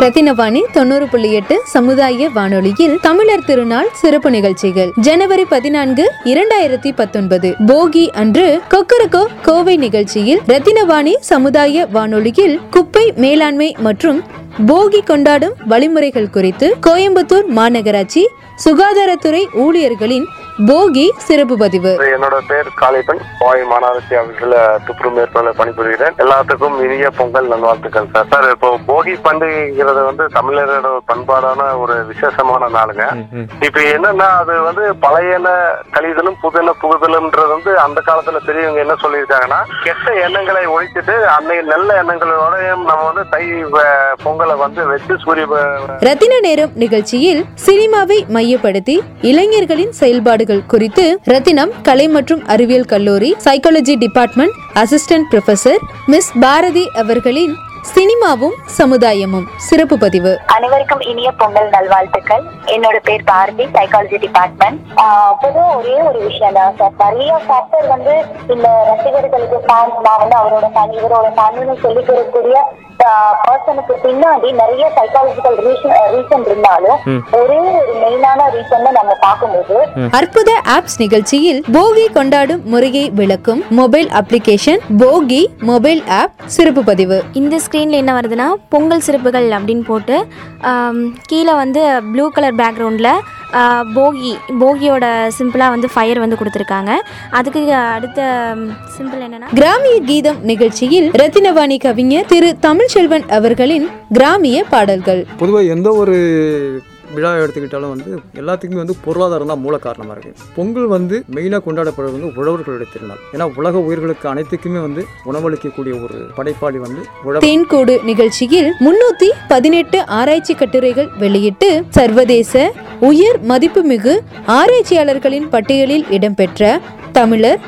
ரத்தினவாணி தொண்ணூறு புள்ளி எட்டு சமுதாய வானொலியில் தமிழர் திருநாள் சிறப்பு நிகழ்ச்சிகள். ஜனவரி பதினான்கு இரண்டாயிரத்தி பத்தொன்பது. போகி அன்று கொக்கரகோ கோவை நிகழ்ச்சியில் ரத்தினவாணி சமுதாய வானொலியில் குப்பை மேலாண்மை மற்றும் போகி கொண்டாடும் வழிமுறைகள் குறித்து கோயம்புத்தூர் மாநகராட்சி சுகாதாரத்துறை ஊழியர்களின் போகி சிறப்பு பதிவு. என்னோட பேர் காளிப்பன் கோவை மாநகராட்சி ஆஃபீஸில் துப்புரவு மேற்கொள்ள பணிபுரிகிறேன். எல்லாத்துக்கும் இனிய பொங்கல் நல்வாழ்த்துக்கள் சார். சார் இப்போ போகி பண்டிகைங்கிறது வந்து தமிழரோட பண்பாடான ஒரு விசேஷமான நாளுங்க. இப்போ என்னன்னா அது வந்து பழையன கழிதலும் புதுன புகுதலும்ன்றது வந்து அந்த காலத்துல பெரியவங்க என்ன சொல்லியிருக்காங்கன்னா கெட்ட எண்ணங்களை ஒழிச்சிட்டு அன்னைக்கு நல்ல எண்ணங்களோடயும் நம்ம வந்து தை பொங்கலை வந்து வச்சு சூரிய ரத்தின நேரம் நிகழ்ச்சியில் சினிமாவை மையப்படுத்தி இளைஞர்களின் செயல்பாடுகள் குறித்து ரத்தினம் கலை மற்றும் அறிவியல் கல்லூரி psychology department assistant professor miss Bharathi அவர்களின் சினிமாவும் சமுதாயமும். சிறப்பு பதிவு. அனைவருக்கும் இனிய பொங்கல் நல்வாழ்த்துக்கள். என்னோட பேர் பாரதி சைக்காலஜி டிபார்ட்மெண்ட் பொதுவாக ஒரே ஒரு விஷயம் தான் சார். நிறைய ஃபேக்டர் வந்து இந்த ரசிகர்களுக்கு ஃபேன்ஸ் நான் வந்து அவரோட ஃபேன் இவரோட ஃபேன்னு சொல்லிக்கிறக்கூடிய பர்சனுக்கு பின்னாடி நிறைய சைக்காலஜிக்கல் ரீசன் ரீசன் இருந்தாலும் ஒரே ஒரு மெயினான ரீசன் நம்ம பார்க்கும்போது அற்புத ஆப்ஸ் நிகழ்ச்சியில் போகி கொண்டாடும் முறையை விளக்கும் மொபைல் அப்ளிகேஷன் போகி மொபைல் ஆப் சிறப்பு பதிவு. இந்த ஸ்க்ரீனில் என்ன வருதுன்னா பொங்கல் சிறப்புகள் அப்படின்னு போட்டு கீழே வந்து ப்ளூ கலர் பேக்ரவுண்டில் போகி போகியோட சிம்பிளாக வந்து ஃபயர் வந்து கொடுத்துருக்காங்க. அதுக்கு அடுத்த சிம்பிள் என்னென்னா கிராமிய கீதம் நிகழ்ச்சியில் ரத்தினவாணி கவிஞர் திரு தமிழ்ச்செல்வன் அவர்களின் கிராமிய பாடல்கள். பொதுவாக எந்த ஒரு விழா எடுத்துக்கிட்டாலும் வந்து எல்லாத்துக்குமே வந்து பொருளாதாரம் தான் மூல காரணமாக இருக்குது பொங்கல் வந்து மெயினாக கொண்டாடப்படுறது வந்து உழவர்களுடைய திருநாள். ஏன்னா உலக உயிர்களுக்கு அனைத்துக்குமே வந்து உணவளிக்கக்கூடிய ஒரு படைப்பாளி வந்து தேன்கூடு நிகழ்ச்சியில் முன்னூத்தி பதினெட்டு ஆராய்ச்சி கட்டுரைகள் வெளியிட்டு சர்வதேச உயர் மதிப்புமிகு ஆராய்ச்சியாளர்களின் பட்டியலில் இடம்பெற்ற தமிழர்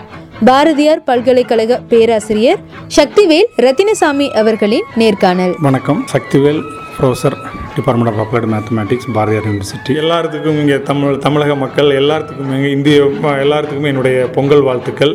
பாரதியார் பல்கலைக்கழக பேராசிரியர் சக்திவேல் ரத்தினசாமி அவர்களின் நேர்காணல். வணக்கம். Sakthivel professor department of applied mathematics Bharathiar university எல்லாத்துக்கும் இங்கே தமிழ் தமிழக மக்கள் எல்லாத்துக்கும் இங்கே இந்திய எல்லாத்துக்குமே என்னுடைய பொங்கல் வாழ்த்துக்கள்.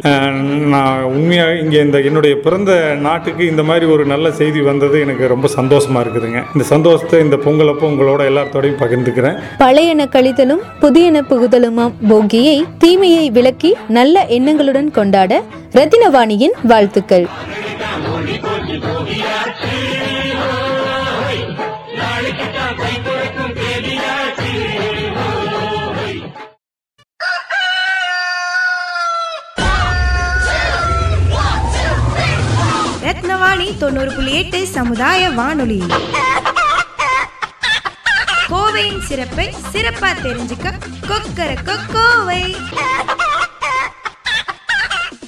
நான் உண்மையாக இங்கே இந்த என்னுடைய பிறந்த நாட்டுக்கு இந்த மாதிரி ஒரு நல்ல செய்தி வந்தது எனக்கு ரொம்ப சந்தோஷமாக இருக்குதுங்க. இந்த சந்தோஷத்தை இந்த பொங்கல் அப்போ உங்களோட எல்லாத்தோடையும் பகிர்ந்துக்கிறேன். பழையன கழித்தலும் புதியன புகுதலுமாம் போகியை தீமையை விலக்கி நல்ல எண்ணங்களுடன் கொண்டாட ரத்தினவாணியின் வாழ்த்துக்கள். தொண்ணூறு புள்ளி எட்டு சமுதாய வானொலி. கோவையின் சிறப்பை சிறப்பா தெரிஞ்சுக்க கொக்கர கோவை.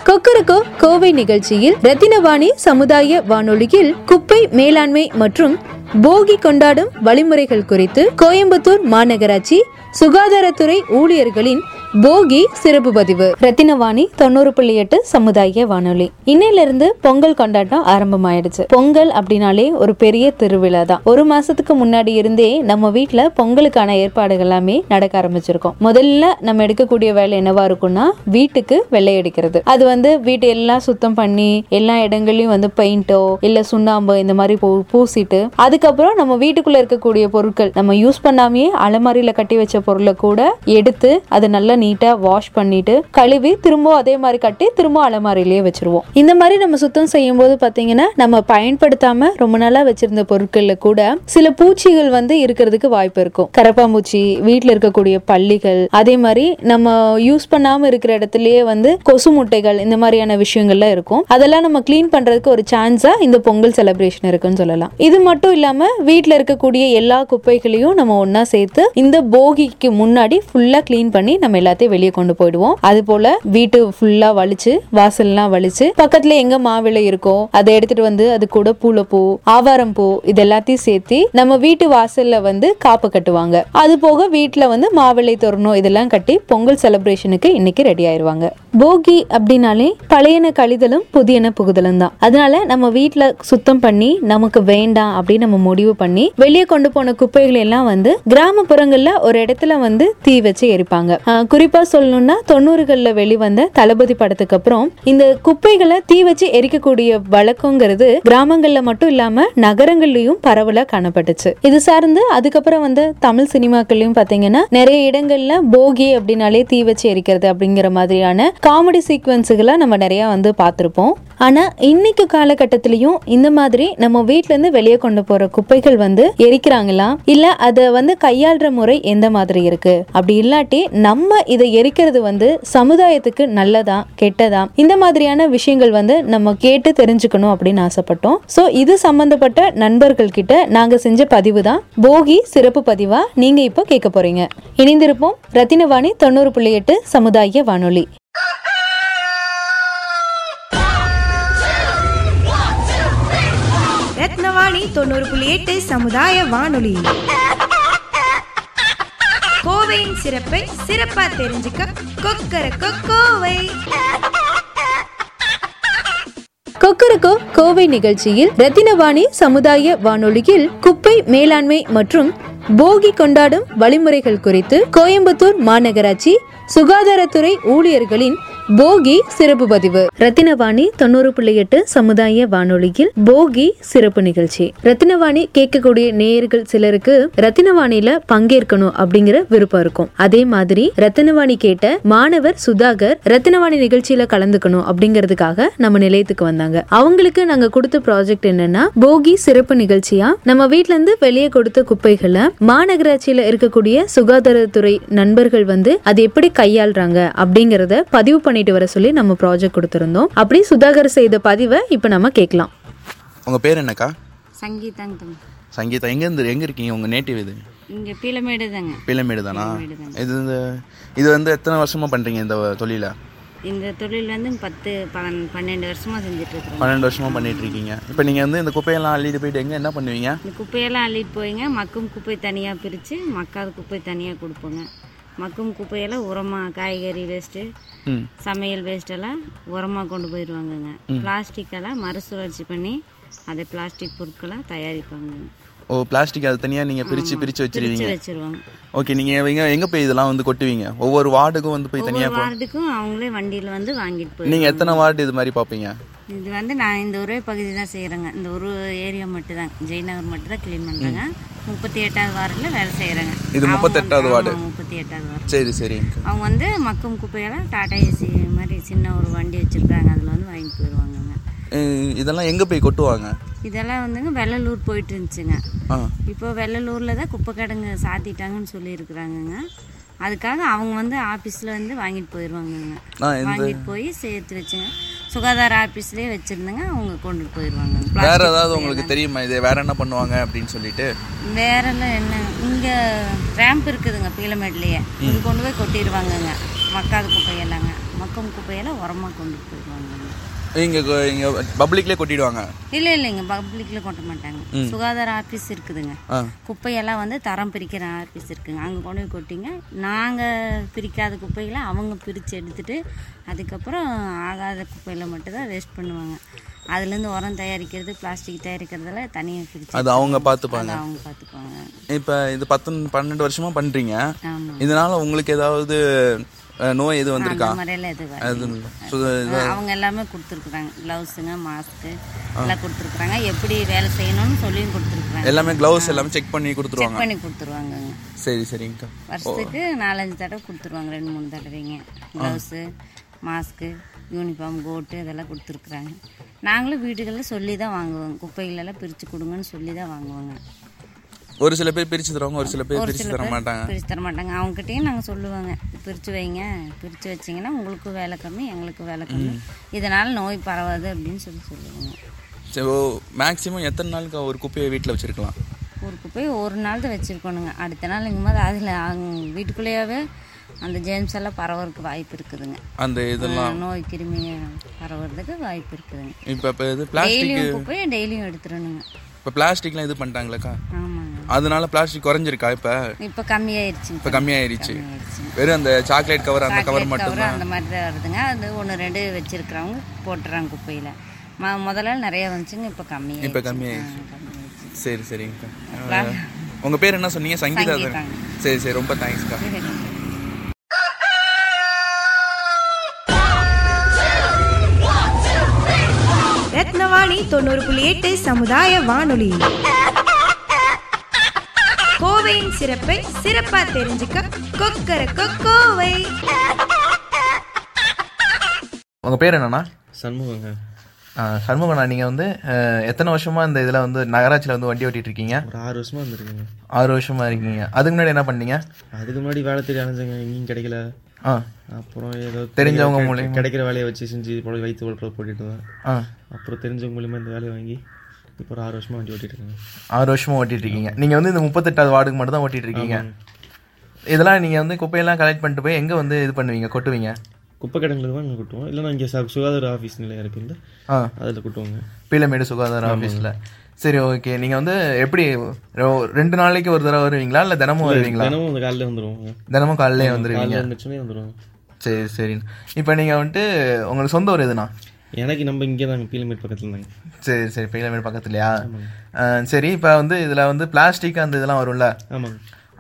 கொக்கரக்கோ கோவை நிகழ்ச்சியில் ரத்தினவாணி சமுதாய வானொலியில் குப்பை மேலாண்மை மற்றும் போகி கொண்டாடும் வழிமுறைகள் குறித்து கோயம்புத்தூர் மாநகராட்சி சுகாதாரத்துறை ஊழியர்களின் போகி சிறப்பு பதிவு. ரத்தினவாணி தொண்ணூறு புள்ளி எட்டு சமுதாய வானொலி. இன்னையிலிருந்து பொங்கல் கொண்டாட்டம் ஆரம்பமாயிடுச்சு. பொங்கல் அப்படின்னாலே ஒரு பெரிய திருவிழா தான். ஒரு மாசத்துக்கு முன்னாடி இருந்தே நம்ம வீட்டுல பொங்கலுக்கான ஏற்பாடுகள் எல்லாமே நடக்க ஆரம்பிச்சிருக்கோம். முதல்ல நம்ம எடுக்கக்கூடிய வேலை என்னவா இருக்கும்னா வீட்டுக்கு வெள்ளை அடிக்கிறது. அது வந்து வீட்டு எல்லாம் சுத்தம் பண்ணி எல்லா இடங்களையும் வந்து பெயிண்டோ இல்ல சுண்ணாம்பு இந்த மாதிரி பூ- பூசிட்டு அதுக்கப்புறம் நம்ம வீட்டுக்குள்ள இருக்கக்கூடிய பொருட்கள் நம்ம யூஸ் பண்ணாமையே அலமாரியில கட்டி வச்ச பொருளை கூட எடுத்து அதை நல்லா நீட்டா வாஷ் பண்ணிட்டு கழுவி திரும்ப அதே மாதிரி கட்டி திரும்ப அலமாரிலேயே வச்சிருவோம். இந்த மாதிரி நம்ம சுத்தம் செய்யும் போது பாத்தீங்கன்னா நம்ம பயன்படுத்தாம ரொம்ப நாளா வச்சிருந்த பொருட்கள்ல கூட சில பூச்சிகள் வந்து இருக்கிறதுக்கு வாய்ப்பு இருக்கும். கரப்பாம்பூச்சி வீட்டில் இருக்கக்கூடிய பள்ளிகள் அதே மாதிரி நம்ம யூஸ் பண்ணாம இருக்கிற இடத்துலயே வந்து கொசு முட்டைகள் இந்த மாதிரியான விஷயங்கள்லாம் இருக்கும். அதெல்லாம் நம்ம க்ளீன் பண்றதுக்கு ஒரு சான்ஸா இந்த பொங்கல் செலிப்ரேஷன் இருக்குன்னு சொல்லலாம். இது மட்டும் இல்லாம வீட்டில் இருக்கக்கூடிய எல்லா குப்பைகளையும் நம்ம ஒன்றா சேர்த்து இந்த போகிக்கு முன்னாடி ஃபுல்லா க்ளீன் பண்ணி நம்ம எல்லாத்தையும் வெளியே கொண்டு போயிடுவோம். அது போல வீட்டு ஃபுல்லா வலிச்சு வாசல்லாம் வலிச்சு பக்கத்துல எங்க மாவிளை இருக்கோ அதை எடுத்துட்டு வந்து அது கூட பூலப்பூ ஆவாரம் பூ இது எல்லாத்தையும் சேர்த்து நம்ம வீட்டு வாசல்ல வந்து காப்பு கட்டுவாங்க. அது போக வீட்டுல வந்து மாவிளை தோரணம் இதெல்லாம் கட்டி பொங்கல் செலிப்ரேஷனுக்கு இன்னைக்கு ரெடி ஆயிருவாங்க. போகி அப்படின்னாலே பழையன கழிதலும் புதியன புகுதலும் தான். அதனால நம்ம வீட்டுல சுத்தம் பண்ணி நமக்கு வேண்டாம் அப்படின்னு நம்ம முடிவு பண்ணி வெளியே கொண்டு போன குப்பைகள் எல்லாம் வந்து கிராமப்புறங்கள்ல ஒரு இடத்துல வந்து தீ வச்சு எரிப்பாங்க. குறிப்பாக குறிப்பா சொல்லணும்னா தொண்ணூறுகளில் வெளிவந்த தளபதி படத்துக்கு அப்புறம் இந்த குப்பைகளை தீ வச்சு எரிக்கக்கூடிய வழக்கங்கிறது கிராமங்கள்ல மட்டும் இல்லாம நகரங்கள்லயும் பரவலா காணப்பட்டுச்சு. இது சார்ந்து அதுக்கப்புறம் வந்து தமிழ் சினிமாக்கள்லயும் பாத்தீங்கன்னா நிறைய இடங்கள்ல போகி அப்படின்னாலே தீ வச்சு எரிக்கிறது அப்படிங்கிற மாதிரியான காமெடி சீக்வன்ஸுகளை நம்ம நிறைய வந்து பார்த்துருப்போம் ஆனால் இன்னைக்கு காலகட்டத்திலையும் இந்த மாதிரி நம்ம வீட்டிலேருந்து வெளியே கொண்டு போகிற குப்பைகள் வந்து எரிக்கிறாங்களா? இல்லை அதை வந்து கையாளுற முறை எந்த மாதிரி இருக்குது அப்படி இல்லாட்டி நம்ம இதை எரிக்கிறது வந்து சமுதாயத்துக்கு நல்லதா கெட்டதா? இந்த மாதிரியான விஷயங்கள் வந்து நம்ம கேட்டு தெரிஞ்சுக்கணும் அப்படின்னு ஆசைப்பட்டோம். ஸோ இது சம்மந்தப்பட்ட நண்பர்கள் கிட்ட நாங்கள் செஞ்ச பதிவு தான். போகி சிறப்பு பதிவாக நீங்கள் இப்போ கேட்க போகிறீங்க இணைந்திருப்போம் ரத்தினவாணி தொண்ணூறு புள்ளி எட்டு சமுதாய வானொலி. ரத்னவாணி தொண்ணூறு புள்ளி எட்டு சமுதாய வானொலி. கோவையின் சிறப்பை சிறப்பா தெரிஞ்சுக்க கொக்கர கோவை. கொக்கரக்கோ கோவை நிகழ்ச்சியில் ரத்தினவாணி சமுதாய வானொலியில் குப்பை மேலாண்மை மற்றும் போகி கொண்டாடும் வழிமுறைகள் குறித்து கோயம்புத்தூர் மாநகராட்சி சுகாதாரத்துறை ஊழியர்களின் போகி சிறப்பு பதிவு. ரத்தினவாணி தொண்ணூறு புள்ளி எட்டு சமுதாய வானொலியில் போகி சிறப்பு நிகழ்ச்சி. ரத்தினவாணி கேட்கக்கூடிய நேயர்கள் சிலருக்கு ரத்தினவாணியில பங்கேற்கணும் அப்படிங்கிற விருப்பம் இருக்கும். அதே மாதிரி ரத்தினவாணி கேட்ட மாணவர் சுதாகர் ரத்தினவாணி நிகழ்ச்சியில கலந்துக்கணும் அப்படிங்கிறதுக்காக நம்ம நிலையத்துக்கு வந்தாங்க. அவங்களுக்கு நாங்க கொடுத்த ப்ராஜெக்ட் என்னன்னா போகி சிறப்பு நிகழ்ச்சியா? நம்ம வீட்ல இருந்து வெளியே கொடுத்த குப்பைகளை மாநகராட்சியில இருக்கக்கூடிய சுகாதாரத்துறை நண்பர்கள் வந்து அது எப்படி கையாளுறாங்க அப்படிங்கறத பதிவு பண்ணிட்டு வர சொல்லி நம்ம ப்ராஜெக்ட் கொடுத்திருந்தோம். அப்படி சுதாகர் செய்த பதிவை இப்ப நம்ம கேட்கலாம். உங்கள் பேர் என்னக்கா? சங்கீதாங்க சங்கீதா எங்கேருந்து எங்கே இருக்கீங்க? உங்கள் நேட்டிவ் இது? இங்கே பீலமேடு தாங்க. தானா பீலமேடு தாங்க. இது இந்த இது வந்து எத்தனை வருஷமாக பண்ணுறீங்க இந்த தொழிலை? இந்த தொழில் வந்து பத்து பன் பன்னெண்டு வருஷமாக செஞ்சிட்ருக்குறோம் பன்னெண்டு வருஷமாக பண்ணிட்டு இருக்கீங்க இப்போ நீங்கள் வந்து இந்த குப்பையெல்லாம் அள்ளிட்டு போயிட்டு எங்கே என்ன பண்ணுவீங்க? இந்த குப்பையெல்லாம் அள்ளிட்டு போயிங்க மக்கும் குப்பை தனியாக பிரித்து மக்காத குப்பை தனியாக கொடுப்போங்க. மக்கும் குப்பையெல்லாம் உரமாக காய்கறி வேஸ்ட்டு சமையல் வேஸ்ட்டெல்லாம் உரமாக கொண்டு போயிடுவாங்கங்க பிளாஸ்டிக்கெல்லாம் மறுசுழற்சி பண்ணி அதை பிளாஸ்டிக் பொருட்களை தயாரிப்பாங்க. ஓ பிளாஸ்டிக் அது தனியாக நீங்கள் பிரித்து பிரித்து வச்சிருவீங்க. வச்சிருவாங்க ஓகே நீங்கள் எங்கே எங்கே போய் இதெல்லாம் வந்து கொட்டுவீங்க? ஒவ்வொரு வார்டுக்கும் வந்து போய் தனியாக வார்டுக்கும் அவங்களே வண்டியில் வந்து வாங்கிட்டு போய் நீங்கள் எத்தனை வார்டு இது மாதிரி பார்ப்பீங்க? இது வந்து நான் இந்த ஒரே பகுதி தான் செய்கிறேங்க இந்த ஒரு ஏரியா மட்டும் தான் ஜெயநகர் மட்டும் தான் க்ளீன் பண்ணுறேங்க முப்பத்தி எட்டாவது வார்டில் வேலை செய்கிறேங்க இது 38வது வார்டு. முப்பத்தி எட்டாவது வார்டு. சரி சரி. அவங்க வந்து மக்கும் குப்பையெல்லாம் டாடா ஏசி மாதிரி சின்ன ஒரு வண்டி வச்சுருக்காங்க. அதில் வந்து வாங்கிட்டு போயிடுவாங்கங்க. இதெல்லாம் எங்கே போய் கொட்டுவாங்க? இதெல்லாம் வந்துங்க வெள்ளலூர் போயிட்டு இருந்துச்சுங்க. இப்போ வெள்ளலூரில் தான் குப்பை கிடங்கு சாத்திட்டாங்கன்னு சொல்லியிருக்கிறாங்கங்க. அதுக்காக அவங்க வந்து ஆஃபீஸில் வந்து வாங்கிட்டு போயிடுவாங்கங்க. வாங்கிட்டு போய் சேர்த்து வச்சுங்க. சுகாதார ஆஃபீஸ்லேயே வச்சுருந்துங்க. அவங்க கொண்டுட்டு போயிடுவாங்க வேற ஏதாவது உங்களுக்கு தெரியுமா? இது வேற என்ன பண்ணுவாங்க அப்படின்னு சொல்லிட்டு? வேறெல்லாம் என்ன இங்கே ரேம்ப் இருக்குதுங்க பீலமேட்லேயே. இது கொண்டு போய் கொட்டிடுவாங்கங்க. மக்காத குப்பையெல்லாங்க. மக்கும் குப்பையெல்லாம் உரமாக கொண்டு போயிடுவாங்கங்க இங்கே இங்கே பப்ளிக்லேயே கொட்டிடுவாங்க. இல்லை இல்லைங்க பப்ளிக்கில் கொட்ட மாட்டாங்க. சுகாதார ஆஃபீஸ் இருக்குதுங்க. குப்பையெல்லாம் வந்து தரம் பிரிக்கிற ஆஃபீஸ் இருக்குங்க. அங்கே கொண்டு போய் கொட்டிங்க. நாங்கள் பிரிக்காத குப்பைகளை அவங்க பிரித்து எடுத்துட்டு அதுக்கப்புறம் ஆகாத குப்பையில் மட்டும்தான் வேஸ்ட் பண்ணுவாங்க. அதுலேருந்து உரம் தயாரிக்கிறது பிளாஸ்டிக் தயாரிக்கிறதெல்லாம் தனியாக பிரித்து அது அவங்க பார்த்துப்பாங்க. அவங்க பார்த்துக்குவாங்க இப்போ இது பத்து பன்னெண்டு வருஷமா பண்றீங்க. ஆமாம் இதனால உங்களுக்கு ஏதாவது நோய் எதுவும் வந்திருக்கா? மாதிரியெல்லாம் எதுவும் அவங்க எல்லாமே கொடுத்துருக்குறாங்க. க்ளவுஸுங்க மாஸ்க்கு எல்லாம் கொடுத்துருக்குறாங்க. எப்படி வேலை செய்யணும்னு சொல்லியும் கொடுத்துருக்குறாங்க. எல்லாமே க்ளவுஸ் எல்லாமே செக் பண்ணி செக் கொடுத்துருவாங்க பண்ணி கொடுத்துருவாங்கங்க. சரி சரிங்கக்கா வருஷத்துக்கு நாலஞ்சு தடவை கொடுத்துருவாங்க. ரெண்டு மூணு தடவைங்க. க்ளவுஸு மாஸ்க்கு யூனிஃபார்ம் கோட்டு இதெல்லாம் கொடுத்துருக்குறாங்க. நாங்களும் வீட்டுகளில் சொல்லி தான் வாங்குவோங்க குப்பைகளெல்லாம் பிரித்து கொடுங்கன்னு சொல்லி தான் வாங்குவோங்க. ஒரு சில பேர் பிரிச்சு தருவாங்க ஒரு சில பேர் சில தர மாட்டாங்க. பிரித்து தர மாட்டாங்க. அவங்ககிட்டயும் நாங்கள் சொல்லுவாங்க பிரித்து வைங்க பிரித்து வச்சிங்கன்னா உங்களுக்கு வேலை கம்மி எங்களுக்கு வேலை கம்மி. இதனால் நோய் பரவாது அப்படின்னு சொல்லி சொல்லுவாங்க. சரி ஓ மேக்ஸிமம் எத்தனை நாளுக்கு ஒரு குப்பையை வீட்டில் வச்சிருக்கலாம்? ஒரு குப்பையை ஒரு நாள் தான் வச்சுருக்கணுங்க. அடுத்த நாள் இங்கும்போது அதில் வீட்டுக்குள்ளேயாவே அந்த ஜேம்ஸ் எல்லாம் பரவறதுக்கு வாய்ப்பு இருக்குதுங்க. அந்த இதெல்லாம். நோய் கிருமி பரவறதுக்கு வாய்ப்பு இருக்குதுங்க. இப்போ இப்போ இது பிளாஸ்டிக் குப்பையை டெய்லியும் எடுத்துடணுங்க. இப்போ பிளாஸ்டிக்லாம் இது பண்ணிட்டாங்களேக்கா? ஆமாங்க. அதனால பிளாஸ்டிக் குறைஞ்சிருக்கா இப்போ? இப்போ கம்மியாயிருச்சுங்க இப்போ கம்மியாயிருச்சு. வெறும் அந்த சாக்லேட் கவர் அந்த கவர் மட்டும் அந்த மாதிரி தான் வருதுங்க. அது ஒன்று ரெண்டு வச்சிருக்கிறவங்க போட்டுறாங்க குப்பையில். ம முதல்ல நிறைய வந்துச்சுங்க இப்போ கம்மி இப்போ கம்மியாயிருச்சு. சரி சரிங்கக்கா. அஹ், உங்க பேர் என்ன சொன்னீங்க? சங்கீதா. சரி சரி ரொம்ப தேங்க்ஸ்க்கா ரத்னவாணி தொண்ணூறு புள்ளி எட்டு சமுதாய வானொலி. கோவையின் சிறப்பை சிறப்பா தெரிஞ்சுக்க கொக்கர கோவை உங்க பேர் என்னண்ணா? சண்முகங்க. சண்முகண்ணா நீங்க வந்து எத்தனை வருஷமா இந்த இதுல வந்து நகராட்சியில வந்து வண்டி ஓட்டிட்டு இருக்கீங்க? ஒரு ஆறு வருஷமா இருந்திருக்குங்க ஆறு வருஷமா இருக்கீங்க. அதுக்கு முன்னாடி என்ன பண்ணீங்க? அதுக்கு முன்னாடி வேலை தேடி அலைஞ்சங்க எங்கேயும் கிடைக்கல. ஆ. அப்புறம் ஏதோ தெரிஞ்சவங்க மூலியமா? கிடைக்கிற வேலையை வச்சு செஞ்சு போல வயிற்று வளர்ப்பு போட்டுட்டு ஆ. அப்புறம் தெரிஞ்சவங்க மூலியமா இந்த வேலையை வாங்கி இப்போ ஒரு ஆறு வருஷமா வண்டி ஓட்டிட்டு இருக்கேங்க ஆறு வருஷமா ஓட்டிட்டு இருக்கீங்க நீங்க வந்து இந்த முப்பத்தெட்டாவது வார்டுக்கு மட்டும் தான் ஓட்டிட்டு இருக்கீங்க இதெல்லாம் நீங்க வந்து குப்பையெல்லாம் கலெக்ட் பண்ணிட்டு போய் எங்க வந்து இது பண்ணுவீங்க? கொட்டுவீங்க? குப்பை கிடங்குல தான் இங்கே கொட்டுவோம். இல்லைன்னா இங்கே சுகாதார ஆஃபீஸ் நிலையம் இருக்குல்ல ஆ. அதில் கொட்டுவோங்க. பீலமேடு சுகாதார. ஆஃபீஸில் சரி ஓகே நீங்கள் வந்து எப்படி ரெண்டு நாளைக்கு ஒரு தடவை வருவீங்களா? இல்லை தினமும் வருவீங்களா? தினமும் காலையில வந்துருவோங்க. தினமும் காலையிலே இருந்துச்சுன்னே வந்துருவோம். சரி சரி. இப்போ நீங்கள் வந்துட்டு உங்களுக்கு சொந்த ஊர் எதுனா? எனக்கு நம்ம இங்கே தாங்க பீலமேட் பக்கத்தில் தாங்க சரி சரி பீலமேடு பக்கத்துலையா? சரி இப்போ வந்து இதில் வந்து பிளாஸ்டிக் அந்த இதெல்லாம் வரும்ல? ஆமாங்க.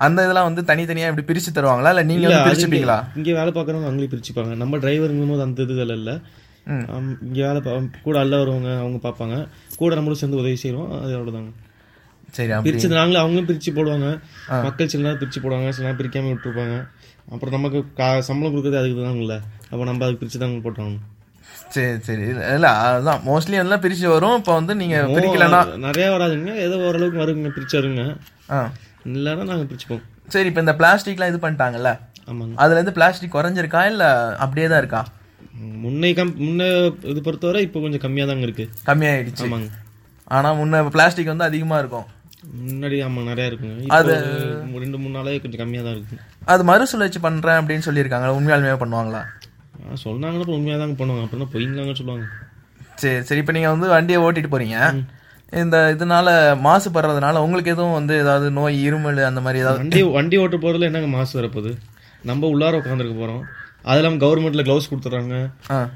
அந்த இதெல்லாம் வந்து தனித்தனியாக இப்படி பிரித்து தருவாங்களா? இல்லை நீங்கள் வந்து பிரிச்சுப்பீங்களா? இங்கே வேலை பார்க்குறவங்க அவங்களே பிரிச்சுப்பாங்க. நம்ம டிரைவருங்கும் போது அந்த இதுகள் இல்லை. இங்கே வேலை பா கூட அல்ல வருவாங்க அவங்க பார்ப்பாங்க. கூட நம்மளும் சேர்ந்து உதவி செய்வோம் அது அவ்வளோதாங்க சரி பிரிச்சது நாங்களும் அவங்களும் பிரித்து போடுவாங்க. மக்கள் சில நேரம் பிரித்து போடுவாங்க சில நேரம் பிரிக்காம விட்டுருப்பாங்க. அப்புறம் நமக்கு கா சம்பளம் கொடுக்குறது அதுக்கு தான் இல்லை அப்போ நம்ம அதுக்கு பிரித்து தான் போட்டாங்க சரி சரி. இல்லை அதுதான் மோஸ்ட்லி எல்லாம் பிரித்து வரும். இப்போ வந்து நீங்கள் பிரிக்கலன்னா நிறைய வராதுங்க. ஏதோ ஓரளவுக்கு வருங்க பிரிச்சு வருங்க. ஆ. இல்லைன்னா நாங்கள் பிரிச்சுப்போம். சரி இப்போ இந்த பிளாஸ்டிக்லாம் இது பண்ணிட்டாங்கல்ல? ஆமாங்க. அதுலேருந்து பிளாஸ்டிக் குறைஞ்சிருக்கா இல்லை அப்படியே தான் இருக்கா? முன்னை கம் முன்ன இது பொறுத்தவரை இப்போ கொஞ்சம் கம்மியாக தாங்க இருக்கு. கம்மியாயிடுச்சு. ஆமாங்க. ஆனால் முன்ன பிளாஸ்டிக் வந்து அதிகமாக இருக்கும். முன்னாடி ஆமாம் நிறையா இருக்குங்க. அது- ரெண்டு மூணு நாளாவே கொஞ்சம் கம்மியாக தான் இருக்கு. அது மறுசுழற்சி பண்ணுறேன் அப்படின்னு சொல்லியிருக்காங்க உண்மையாலுமே பண்ணுவாங்களா? சொன்னாங்கன்னா இப்போ உண்மையாக தாங்க பண்ணுவாங்க. அப்புறம் பொய்ங்களாங்க சொல்லுவாங்க. சரி சரி இப்போ நீங்கள் வந்து வண்டியை ஓட்டிட்டு போறீங்க. இந்த இதனால மாசுபடுறதுனால உங்களுக்கு எதுவும் வந்து ஏதாவது நோய் இருமல் அந்த மாதிரி ஏதாவது வண்டி வண்டி ஓட்ட போகிறதுல என்னங்க மாசு வரப்போகுது? நம்ம உள்ளார உட்காந்துருக்க போகிறோம் அது இல்லாமல் கவர்மெண்ட்டில் க்ளவுஸ் கொடுத்துட்றாங்க.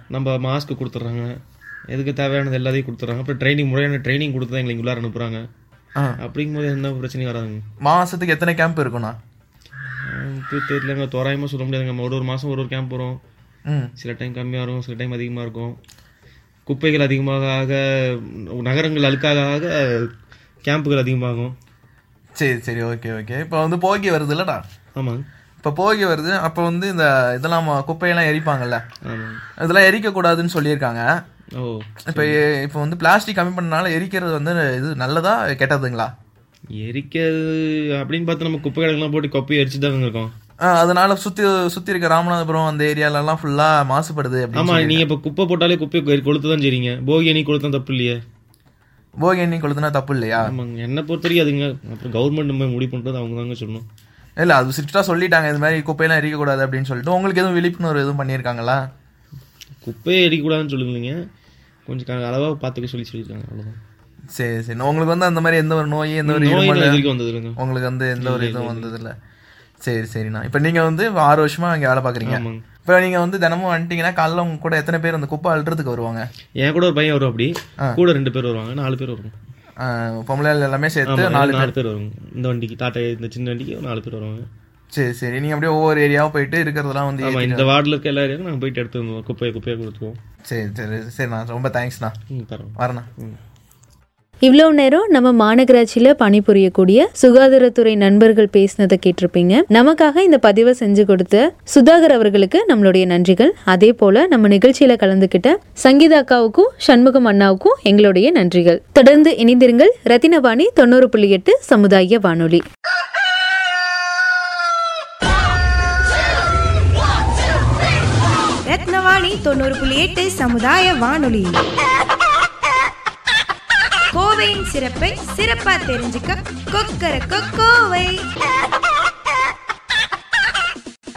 நம்ம மாஸ்க் கொடுத்துட்றாங்க. எதுக்கு தேவையானது எல்லாத்தையும் கொடுத்துட்றாங்க. அப்புறம் ட்ரைனிங் முறையான ட்ரைனிங் கொடுத்து தான் எங்களுக்கு உள்ளார அனுப்புகிறாங்க ஆ. அப்படிங்கும்போது எந்த பிரச்சனையும் வராதுங்க. மாசத்துக்கு எத்தனை கேம்ப் இருக்குண்ணா? இப்போ தெரியலங்க. தோராயமாக சொல்ல முடியாதுங்க. ஒரு ஒரு மாதம் ஒரு ஒரு கேம்ப் வரும். சில டைம் கம்மியாக இருக்கும் சில டைம் அதிகமாக இருக்கும். குப்பைகள் அதிகமாக ஆக நகரங்கள் அழுக்காக ஆக கேம்புகள் அதிகமாகும். சரி சரி ஓகே ஓகே இப்போ வந்து போகி வருது இல்லடா? ஆமாங்க இப்போ போகி வருது அப்போ வந்து இந்த இதெல்லாம் குப்பையெல்லாம் எரிப்பாங்கல்ல? இதெல்லாம் எரிக்கக்கூடாதுன்னு சொல்லியிருக்காங்க. ஓ இப்போ இப்போ வந்து பிளாஸ்டிக் கம்மி பண்ணனால எரிக்கிறது வந்து இது நல்லதா கெட்டதுங்களா? எரிக்கிறது அப்படின்னு பார்த்து நம்ம குப்பை கிடங்கெல்லாம் போட்டு கொப்பையை எரிச்சு தாங்க இருக்கோம். அதனால சுத்தி சுத்தி இருக்க ராமநாதபுரம் அந்த ஏரியால எல்லாம் ஃபுல்லா மாசுபடுது ஆமா. நீங்க இப்ப குப்பை போட்டாலே குப்பையை கொளுத்து தான் செய்றீங்க. போகி அணி கொளுத்தா தப்பு இல்லையே? போகி எண்ணி கொளுத்துனா தப்பு இல்லையா? ஆமாங்க. என்னை பொறுத்த வரைக்கும் அதுங்க அப்புறம் கவர்மெண்ட் நம்ம முடிவு பண்றது அவங்க தாங்க சொல்லணும். இல்ல அது ஸ்ட்ரிக்டா சொல்லிட்டாங்க. இது மாதிரி குப்பையெல்லாம் எரிக்கக்கூடாது அப்படின்னு சொல்லிட்டு. உங்களுக்கு எதுவும் விழிப்புணர்வு எதுவும் பண்ணியிருக்காங்களா? குப்பையை எரிக்கக்கூடாதுன்னு சொல்லுங்க கொஞ்சம் க- அளவா பார்த்துக்க சொல்லி சொல்லியிருக்காங்க. அவ்வளவுதான். சரி சரி. உங்களுக்கு வந்து அந்த மாதிரி எந்த ஒரு நோய் எந்த ஒரு. உங்களுக்கு வந்து எந்த ஒரு இதுவும் இல்லை, வந்தது இல்ல சரி சரிண்ணா. இப்போ நீங்க வந்து ஆறு வருஷமா இங்க வேலை பாக்குறீங்க. ஆமாங்க. இப்போ நீங்க வந்து தினமும் வந்துட்டீங்கன்னா காலைல உங்க கூட எத்தனை பேர் அந்த குப்பை அள்ளுறதுக்கு வருவாங்க? என் கூட ஒரு பையன் வரும் அப்படி கூட ரெண்டு பேர் வருவாங்க நாலு பேர் வருவாங்க. ஆ, பொம்பளை ஆள் எல்லாமே சேர்த்து நாலு நாலு பேர். வருவாங்க. இந்த வண்டிக்கு டாட்டா இந்த சின்ன வண்டிக்கு நாலு பேர் வருவாங்க. சரி சரி. நீங்க அப்படியே ஒவ்வொரு ஏரியாவா போயிட்டு இருக்கிறதெல்லாம் வந்து இந்த வார்டில் இருக்க எல்லா ஏரியாவுக்கும் நாங்கள் போயிட்டு எடுத்து குப்பையை குப்பையை கொடுத்துருவோம். சரி சரி. சரிண்ணா. ரொம்ப தேங்க்ஸ்ண்ணா வரேண்ணா. இவ்வளோ நேரம் நம்ம மாநகராட்சியில பணிபுரியக்கூடிய சுகாதாரத்துறை நண்பர்கள் பேசினதை கேட்டிருப்பீங்க. நமக்காக இந்த பதிவை செஞ்சு கொடுத்த சுதாகர் அவர்களுக்கு நம்மளுடைய நன்றிகள். அதே போல நம்ம நிகழ்ச்சியில கலந்துக்கிட்ட சங்கீதா அக்காவுக்கும் சண்முகம் அண்ணாவுக்கும் எங்களுடைய நன்றிகள். தொடர்ந்து இணைந்திருங்கள் ரத்தினவாணி தொண்ணூறு புள்ளி எட்டு சமுதாய வானொலி. ரத்னவாணி தொண்ணூறு புள்ளி எட்டு சமுதாய வானொலி. கோவையின் சிறப்பை சிறப்பா தெரிஞ்சுக்க கொக்கர கோவை.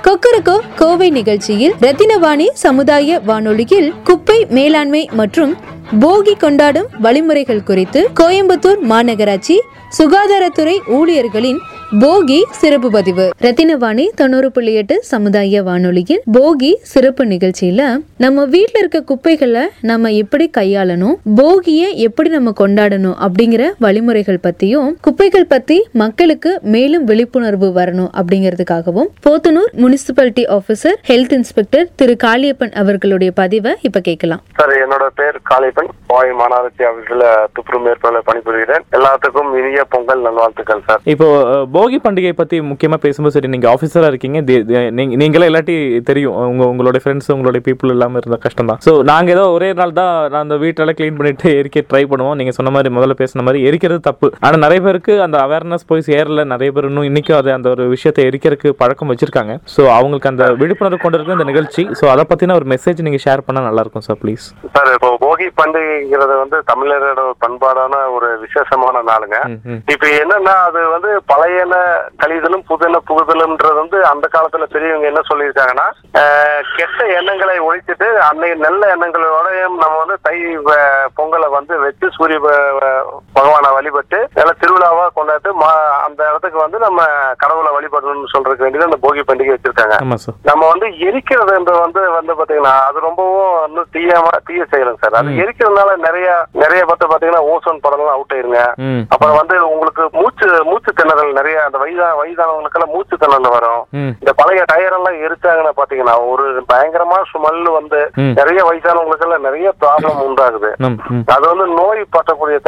கொக்கரக்கோ கோவை நிகழ்ச்சியில் ரத்தினவாணி சமுதாய வானொலியில் குப்பை மேலாண்மை மற்றும் போகி கொண்டாடும் வழிமுறைகள் குறித்து கோயம்புத்தூர் மாநகராட்சி சுகாதாரத்துறை ஊழியர்களின் போகி சிறப்பு பதிவு. ரத்தினவாணி தொண்ணூறு புள்ளி எட்டு சமுதாய வானொலியில் போகி சிறப்பு நிகழ்ச்சியில நம்ம வீட்ல இருக்க குப்பைகளை நம்ம எப்படி கையாளணும் போகியை எப்படி நம்ம கொண்டாடணும் அப்படிங்கிற வழிமுறைகள் பத்தியும் குப்பைகள் பத்தி மக்களுக்கு மேலும் விழிப்புணர்வு வரணும் அப்படிங்கிறதுக்காகவும் Podanur municipality officer health inspector திரு காளியப்பன் அவர்களுடைய பதிவை இப்ப கேட்கலாம். சார் என்னோட பேர் காளிப்பன் பாய் மாநகராட்சி ஆபீஸ்ல துப்புரு மேற்கொள்ள பணிபுரிகிறேன். எல்லாத்துக்கும் இனிய பொங்கல் நல்வாழ்த்துக்கள் சார். இப்போ போகி பண்டிகை பத்தி முக்கியமா பேசும்போது சரி நீங்க ஆஃபீஸரா இருக்கீங்க. தி- தி- நீங்க- நீங்களே இல்லாட்டி தெரியும். உங்க உங்களோட ஃப்ரெண்ட்ஸ் உங்களோட பீப்புள் இல்லாம இருந்த கஷ்டம் தான் ஸோ நாங்க ஏதோ ஒரே நாள் தான் நான் அந்த வீட்டெல்லாம் க்ளீன் பண்ணிட்டு எரிக்க ட்ரை பண்ணுவோம். நீங்க சொன்ன மாதிரி முதல்ல பேசின மாதிரி எரிக்கிறது தப்பு. ஆனா நிறைய பேருக்கு அந்த அவேர்னஸ் போய் சேரல. நிறைய பேர் இன்னும் இன்னைக்கும் அது அந்த ஒரு விஷயத்தை எரிக்கிறதுக்கு பழக்கம் வச்சிருக்காங்க. ஸோ அவங்களுக்கு அந்த விழிப்புணர்வு கொண்டு இருக்க இந்த நிகழ்ச்சி. ஸோ அதை பத்தின ஒரு மெசேஜ் நீங்க ஷேர் பண்ணா நல்லா இருக்கும் சார் ப்ளீஸ் சார் இப்போ போகி பண்டிகைங்கிறது வந்து தமிழரோட பண்பாடான ஒரு விசேஷமான நாளுங்க. இப்ப என்னன்னா அது வந்து பழையன கழிதலும் புதின புகுதலும்ன்றது வந்து அந்த காலத்துல பெரியவங்க என்ன சொல்லியிருக்காங்கன்னா கெட்ட எண்ணங்களை ஒழிச்சிட்டு அன்னைக்கு நல்ல எண்ணங்களோடயும் நம்ம வந்து தை பொங்கலை வந்து வச்சு சூரிய பகவானை வழிபட்டு நல்ல திருவிழாவா கொண்டாட்டு அந்த இடத்துக்கு வந்து நம்ம வழிபடணும்னு சொல்றதுக்கு வேண்டியது அந்த போகி பண்டிகை வச்சிருக்காங்க. நம்ம வந்து எரிக்கிறதுன்றது வந்து வந்து பாத்தீங்கன்னா அது ரொம்பவும் இன்னும் தீயமா தீய செயலும் சார் அது எரிக்கிறதுனால நிறைய நிறைய பார்த்து பாத்தீங்கன்னா ஓசோன் படம்லாம் அவுட் ஆயிருங்க. அப்புறம் வந்து உங்களுக்கு மூச்சு மூச்சு திணறல் நிறைய அந்த வயதா வயதானவங்களுக்கெல்லாம் மூச்சு திணறல் வரும். இந்த பழைய டயர் எல்லாம் எரிச்சாங்கன்னா பாத்தீங்கன்னா ஒரு பயங்கரமா ஸ்மெல் வந்து. நிறைய வயசானவங்களுக்கு எல்லாம் நிறைய ப்ராப்ளம் உண்டாகுது. அது வந்து நோய் பற்றக்கூடிய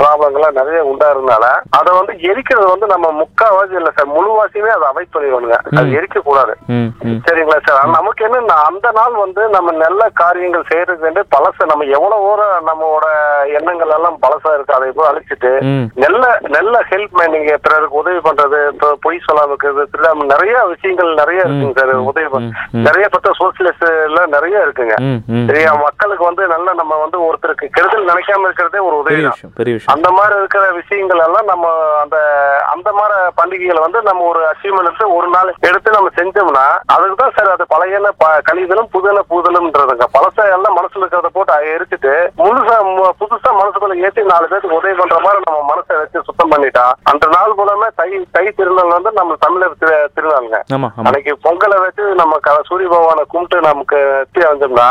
ப்ராப்ளங்கள்லாம் நிறைய உண்டாகிறதுனால அதை வந்து எரிக்கிறது வந்து நம்ம முக்காவாசி இல்ல சார் முழுவாசியுமே அதை அவாய்ட் பண்ணிடுவானுங்க அது எரிக்க கூடாது சரிங்களா சார்? நமக்கு என்னன்னா அந்த நாள் வந்து நம்ம நல்ல காரியங்கள் செய்யறதுக்கு வேண்டிய பழச நம்ம எவ்வளவு தூரம் நம்மளோட எண்ணங்கள் எல்லாம் பழசா இருக்கு அதை போய் அழிச்சிட்டு நல்ல நல்ல ஹெல்ப் நீங்க பிறருக்கு உதவி பண்றது பொய் சொல்லாம இருக்கிறது திருடாம நிறைய விஷயங்கள் நிறைய இருக்குங்க சார் உதவி நிறைய பத்த சோசியலிஸ்ட் எல்லாம் நிறைய இருக்குங்க. சரியா? மக்களுக்கு வந்து நல்ல நம்ம வந்து ஒருத்தருக்கு கெடுதல் நினைக்காம இருக்கிறதே ஒரு உதவி அந்த மாதிரி இருக்கிற விஷயங்கள் எல்லாம் நம்ம அந்த அந்த மாதிரி பண்டிகைகளை வந்து நம்ம ஒரு அச்சீவ்மெண்ட் எடுத்து ஒரு நாள் எடுத்து நம்ம செஞ்சோம்னா அதுக்கு தான் சார் அது பழைய கழிதலும் புதுன புதலும்ன்றதுங்க பழச எல்லாம் மனசுல இருக்கிறத போட்டு எரிச்சிட்டு முழுசா புதுசா மனசுக்குள்ள ஏத்தி நாலு பேருக்கு உதவி பண்ற மாதிரி நம்ம மனசை வச்சு சுத்தம் பண்ணிட்டா அந்த நாள் மூலமே தை தை திருநாள் வந்து நம்ம தமிழர் திரு- திருநாளுங்க. அன்னைக்கு பொங்கலை வச்சு நம்ம சூரிய பகவானை கும்பிட்டு நமக்கு வெற்றி அடைஞ்சோம்னா